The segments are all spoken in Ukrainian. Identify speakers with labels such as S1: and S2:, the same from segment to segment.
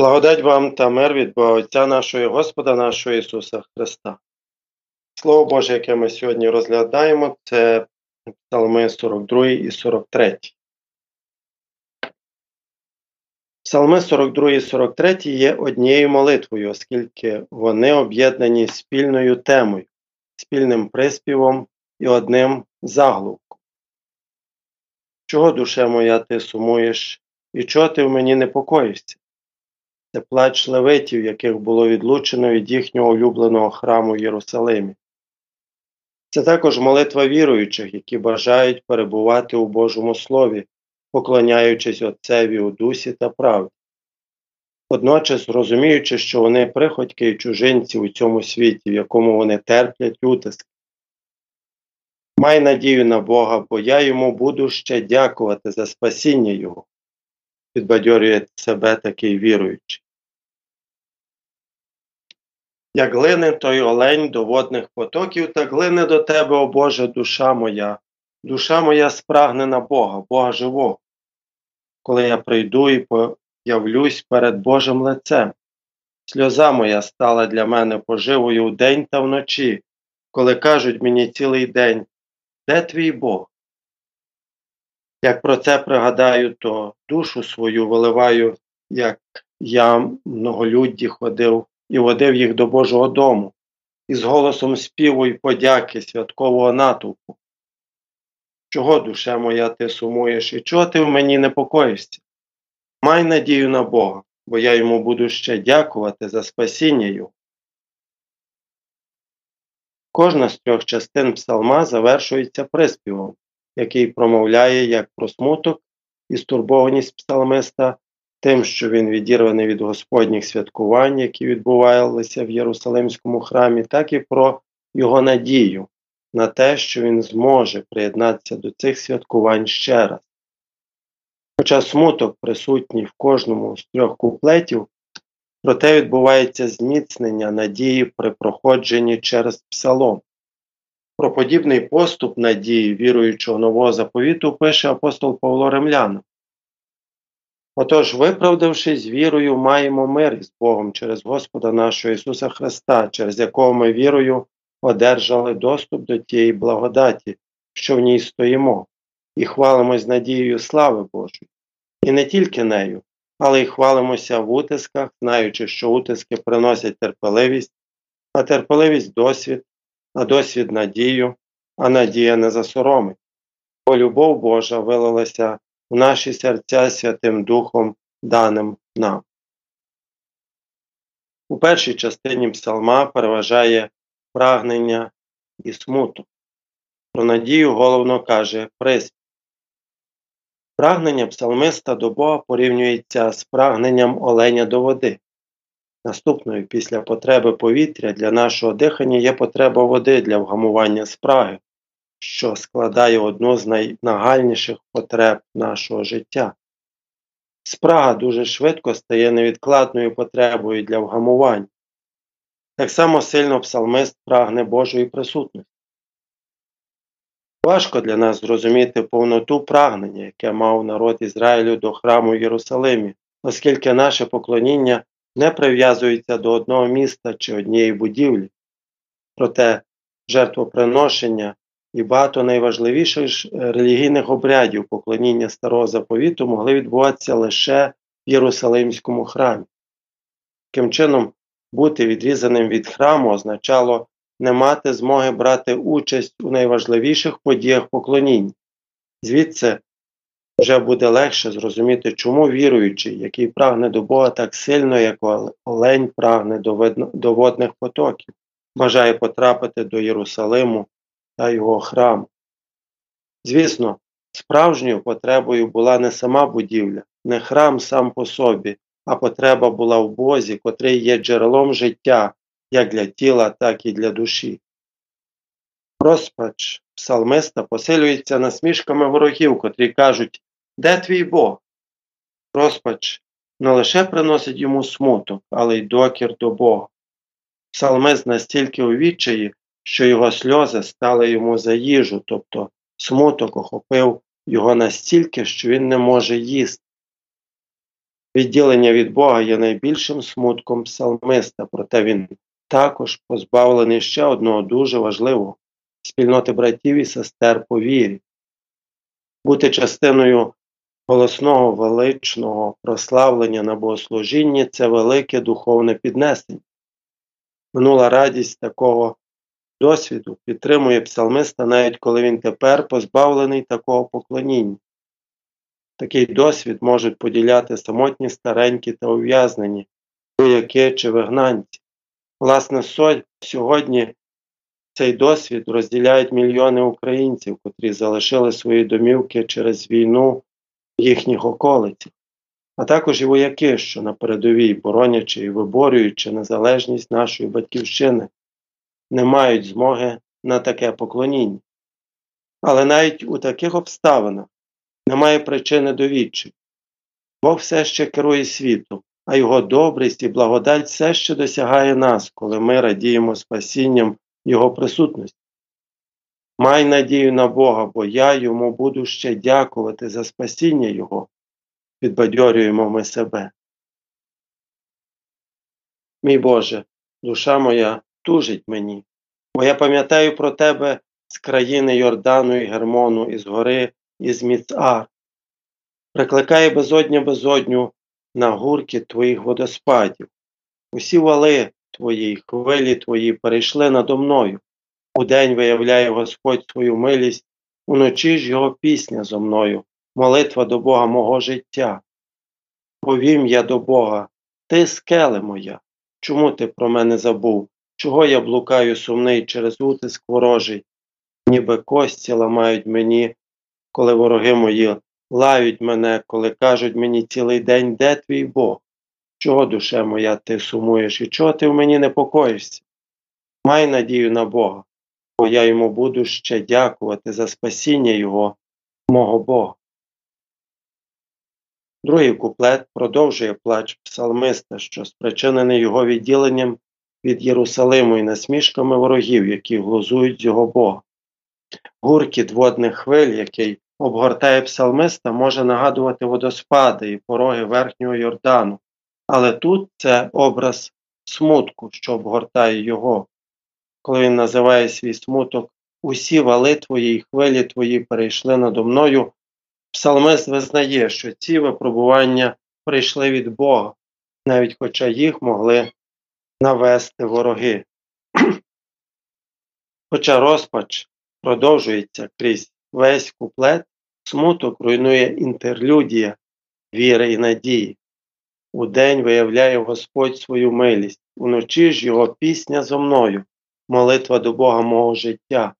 S1: Благодать вам та мир від Бога Отця нашого Господа нашого Ісуса Христа. Слово Боже, яке ми сьогодні розглядаємо, це Псалми 42 і 43. Псалми 42 і 43 є однією молитвою, оскільки вони об'єднані спільною темою, спільним приспівом і одним заголовком. Чого, душе моя, ти сумуєш, і чого ти в мені непокоїшся? Це плач левитів, яких було відлучено від їхнього улюбленого храму в Єрусалимі. Це також молитва віруючих, які бажають перебувати у Божому Слові, поклоняючись Отцеві у дусі та правді. Водночас розуміючи, що вони приходьки і чужинці у цьому світі, в якому вони терплять утиск. Май надію на Бога, бо я йому буду ще дякувати за спасіння Його підбадьорює себе такий віруючий. Як глине той олень до водних потоків, так глине до тебе, о Боже, душа моя, душа моя спрагне на Бога, Бога живого, коли я прийду і появлюсь перед Божим лицем. Сльоза моя стала для мене поживою вдень та вночі, коли кажуть мені цілий день, де твій Бог? Як про це пригадаю, то душу свою виливаю, як я многолюдді ходив і водив їх до Божого дому, із голосом співу й подяки святкового натовпу. Чого, душе моя, ти сумуєш, і чого ти в мені непокоїшся? Май надію на Бога, бо я йому буду ще дякувати за спасіння Його. Кожна з трьох частин псалма завершується приспівом який промовляє як про смуток і стурбованість псалмиста, тим, що він відірваний від Господніх святкувань, які відбувалися в Єрусалимському храмі, так і про його надію на те, що він зможе приєднатися до цих святкувань ще раз. Хоча смуток присутній в кожному з трьох куплетів, проте відбувається зміцнення надії при проходженні через псалом. Про подібний поступ надії віруючого нового заповіту пише апостол Павло Ремляна. Отож, виправдавшись вірою, маємо мир із Богом через Господа нашого Ісуса Христа, через якого ми вірою одержали доступ до тієї благодаті, що в ній стоїмо, і хвалимось надією слави Божої. І не тільки нею, але й хвалимося в утисках, знаючи, що утиски приносять терпеливість, а терпеливість досвід, на досвід надію, а надія не засоромить, бо любов Божа вилилася в наші серця Святим Духом, даним нам. У першій частині псалма переважає прагнення і смуток. Про надію головно каже приспів. Прагнення псалмиста до Бога порівнюється з прагненням оленя до води. Наступною після потреби повітря для нашого дихання є потреба води для вгамування спраги, що складає одну з найнагальніших потреб нашого життя. Спрага дуже швидко стає невідкладною потребою для вгамування. Так само сильно псалмист прагне Божої присутності. Важко для нас зрозуміти повноту прагнення, яке мав народ Ізраїлю до храму в Єрусалимі, оскільки наше поклоніння не прив'язується до одного міста чи однієї будівлі, проте жертвоприношення і багато найважливіших релігійних обрядів поклоніння старого заповіту могли відбуватися лише в Єрусалимському храмі. Таким чином, бути відрізаним від храму означало не мати змоги брати участь у найважливіших подіях поклоніння. Звідси вже буде легше зрозуміти, чому віруючий, який прагне до Бога так сильно, як олень прагне до водних потоків, бажає потрапити до Єрусалиму та його храму. Звісно, справжньою потребою була не сама будівля, не храм сам по собі, а потреба була в Бозі, котрий є джерелом життя як для тіла, так і для душі. Розпач псалмиста посилюється насмішками ворогів, котрі кажуть де твій Бог? Розпач не лише приносить йому смуток, але й докір до Бога. Псалмист настільки у відчаї, що його сльози стали йому за їжу, тобто смуток охопив його настільки, що він не може їсти. Відділення від Бога є найбільшим смутком псалмиста, проте він також позбавлений ще одного дуже важливого спільноти братів і сестер по вірі. Бути частиною голосного величного прославлення на богослужінні це велике духовне піднесення. Минула радість такого досвіду підтримує псалмиста, навіть коли він тепер позбавлений такого поклоніння. Такий досвід можуть поділяти самотні старенькі та ув'язнені, вояки чи вигнанці. Власне, сьогодні цей досвід розділяють мільйони українців, котрі залишили свої домівки через війну їхніх околицях, а також і вояки, що на передовій, боронячи і виборюючи незалежність нашої батьківщини, не мають змоги на таке поклоніння. Але навіть у таких обставинах немає причини до відчаю. Бог все ще керує світом, а його добрість і благодать все ще досягає нас, коли ми радіємо спасінням Його присутності. Май надію на Бога, бо я йому буду ще дякувати за спасіння Його, підбадьорюємо ми себе. Мій Боже, душа моя тужить мені, бо я пам'ятаю про Тебе з країни Йордану і Гермону, із гори із Міцар, прикликає безодня безодню на гурки твоїх водоспадів. Усі вали твої, хвилі твої перейшли надо мною. Удень виявляє Господь свою милість, уночі ж його пісня зо мною, молитва до Бога мого життя. Повім я до Бога, ти скеле моя, чому ти про мене забув? Чого я блукаю сумний через утиск ворожий, ніби кості ламають мені коли вороги мої лають мене, коли кажуть мені цілий день, де твій Бог? Чого, душе моя, ти сумуєш і чого ти в мені непокоїшся? Май надію на Бога, бо я йому буду ще дякувати за спасіння Його, мого Бога. Другий куплет продовжує плач псалмиста, що спричинений його відділенням від Єрусалиму і насмішками ворогів, які глузують його Бога. Гуркіт водних хвиль, який обгортає псалмиста, може нагадувати водоспади і пороги верхнього Йордану, але тут це образ смутку, що обгортає його. Коли він називає свій смуток, усі вали твої і хвилі твої перейшли надо мною, псалмист визнає, що ці випробування прийшли від Бога, навіть хоча їх могли навести вороги. Хоча розпач продовжується крізь весь куплет, смуток руйнує інтерлюдія віри і надії. Удень виявляє Господь свою милість, уночі ж його пісня зо мною, молитва до Бога мого життя.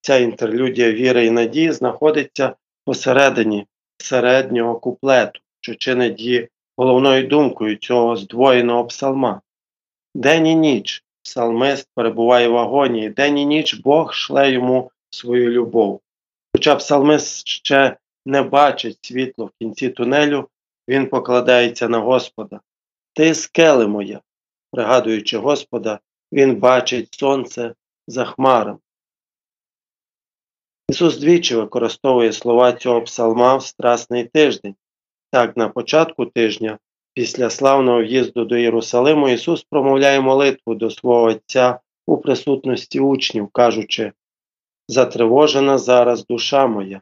S1: Ця інтерлюдія віри і надії знаходиться посередині середнього куплету, що чинить її головною думкою цього здвоєного псалма. День і ніч псалмист перебуває в агонії, день і ніч Бог шле йому свою любов. Хоча псалмист ще не бачить світло в кінці тунелю, він покладається на Господа. Ти скеле моя, пригадуючи Господа, він бачить сонце за хмаром. Ісус двічі використовує слова цього псалма в Страсний тиждень. Так, на початку тижня, після славного в'їзду до Єрусалиму, Ісус промовляє молитву до свого Отця у присутності учнів, кажучи Затривожена зараз душа моя,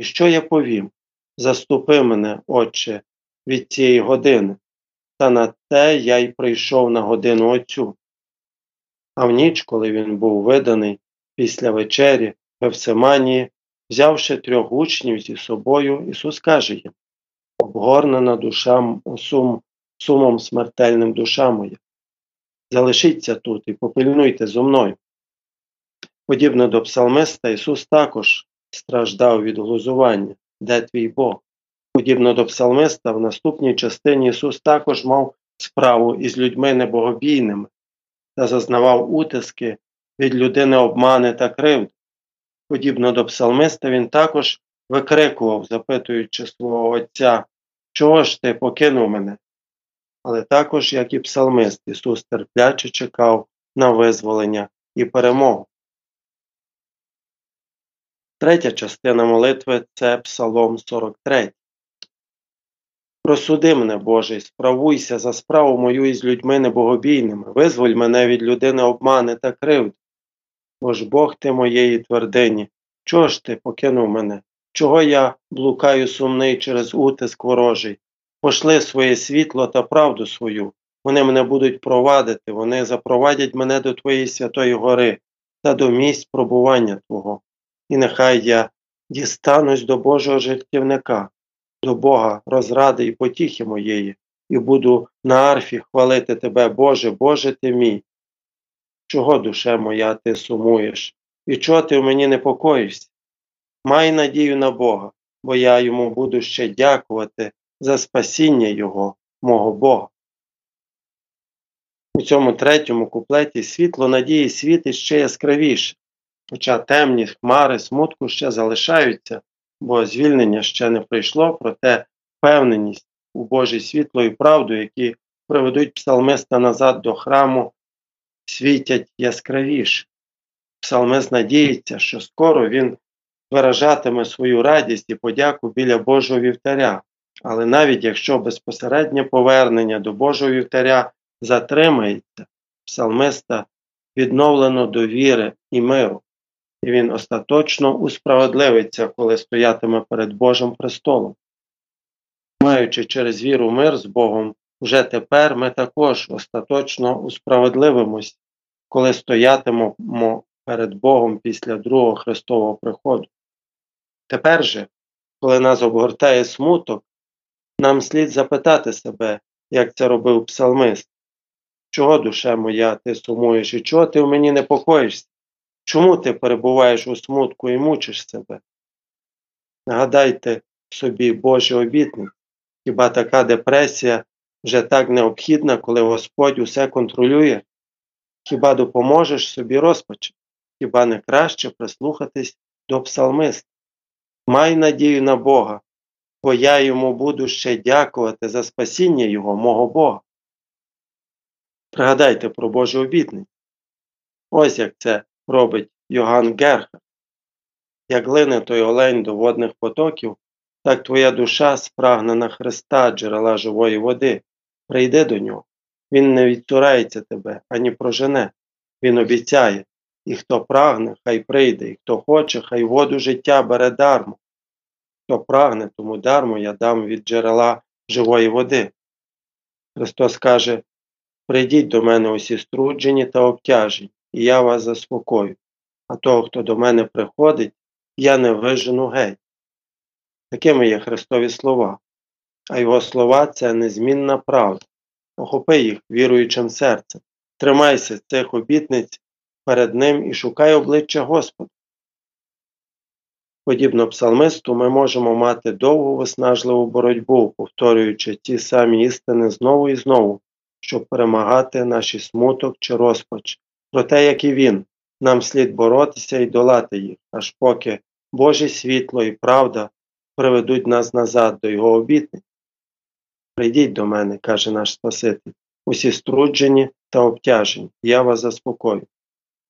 S1: і що я повім? Заступи мене, Отче, від цієї години, та на те я й прийшов на годину Отцю. А в ніч, коли він був виданий після вечері в Евсиманії, взявши трьох учнів зі собою, Ісус каже їм обгорнена душа сум, сумом смертельним душа моя. Залишіться тут і попильнуйте зо мною. Подібно до псалмиста, Ісус також страждав від глузування, де твій Бог. Подібно до псалмиста, в наступній частині Ісус також мав справу із людьми небогобійними та зазнавав утиски від людини обмани та кривд. Подібно до псалмиста, він також викрикував, запитуючи свого Отця, чого ж ти покинув мене? Але також, як і псалмист, Ісус терпляче чекав на визволення і перемогу. Третя частина молитви це Псалом 43. Розсуди мене, Боже, і справуйся за справу мою із людьми небогобійними, визволь мене від людини обмани та кривд. Бо ж Бог ти моєї твердині, чого ж ти покинув мене? Чого я блукаю сумний через утиск ворожий? Пошли своє світло та правду свою, вони мене будуть провадити, вони запровадять мене до Твоєї святої гори та до місць пробування Твого. І нехай я дістанусь до Божого жертівника, до Бога розради і потіхи моєї, і буду на арфі хвалити Тебе, Боже, Боже ти мій. Чого, душе моя, ти сумуєш, і чого ти в мені непокоїшся? Май надію на Бога, бо я йому буду ще дякувати за спасіння Його, мого Бога. У цьому третьому куплеті світло надії світить ще яскравіше, хоча темні хмари смутку ще залишаються, бо звільнення ще не прийшло, проте впевненість у Божій світло і правду, які приведуть псалмиста назад до храму, світять яскравіше. Псалмист надіється, що скоро він виражатиме свою радість і подяку біля Божого вівтаря, але навіть якщо безпосереднє повернення до Божого вівтаря затримається, псалмиста відновлено довіри і миру, і він остаточно усправедливиться, коли стоятиме перед Божим престолом. Маючи через віру мир з Богом, вже тепер ми також остаточно усправедливимось, коли стоятимемо перед Богом після другого Христового приходу. Тепер же, коли нас обгортає смуток, нам слід запитати себе, як це робив псалмист. Чого, душе моя, ти сумуєш, і чого ти в мені непокоїшся? Чому ти перебуваєш у смутку і мучиш себе? Нагадайте собі Божі обітниці, хіба така депресія вже так необхідна, коли Господь усе контролює? Хіба допоможеш собі розпачем? Хіба не краще прислухатись до псалмиста? Май надію на Бога, бо я йому буду ще дякувати за спасіння Його, мого Бога. Пригадайте про Божу обітницю. Ось як це робить Йоганн Герхард. Як лине той олень до водних потоків, так твоя душа спрагнена Христа, джерела живої води. Прийди до нього. Він не відцурається тебе, ані прожене. Він обіцяє, і хто прагне, хай прийде, і хто хоче, хай воду життя бере дармо. Хто прагне, тому дармо я дам від джерела живої води. Христос каже Прийдіть до мене усі струджені та обтяжені, і я вас заспокою, а того, хто до мене приходить, я не вижену геть. Такими є Христові слова, а Його слова це незмінна правда. Охопи їх віруючим серцем, тримайся цих обітниць перед Ним і шукай обличчя Господа. Подібно псалмисту, ми можемо мати довгу виснажливу боротьбу, повторюючи ті самі істини знову і знову щоб перемагати наші смуток чи розпач. Проте, як і він, нам слід боротися і долати їх, аж поки Боже світло і правда приведуть нас назад до Його обітниць. Прийдіть до мене, каже наш Спаситель, усі струджені та обтяжені, я вас заспокою.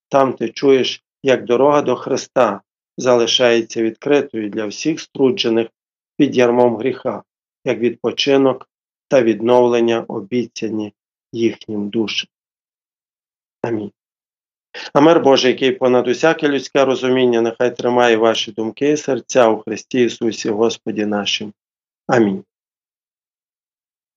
S1: Там ти чуєш, як дорога до Христа залишається відкритою для всіх струджених під ярмом гріха, як відпочинок та відновлення обіцяні їхнім душам. Амінь. А мир Божий, який понад усяке людське розуміння, нехай тримає ваші думки і серця у Христі Ісусі Господі нашим. Амінь.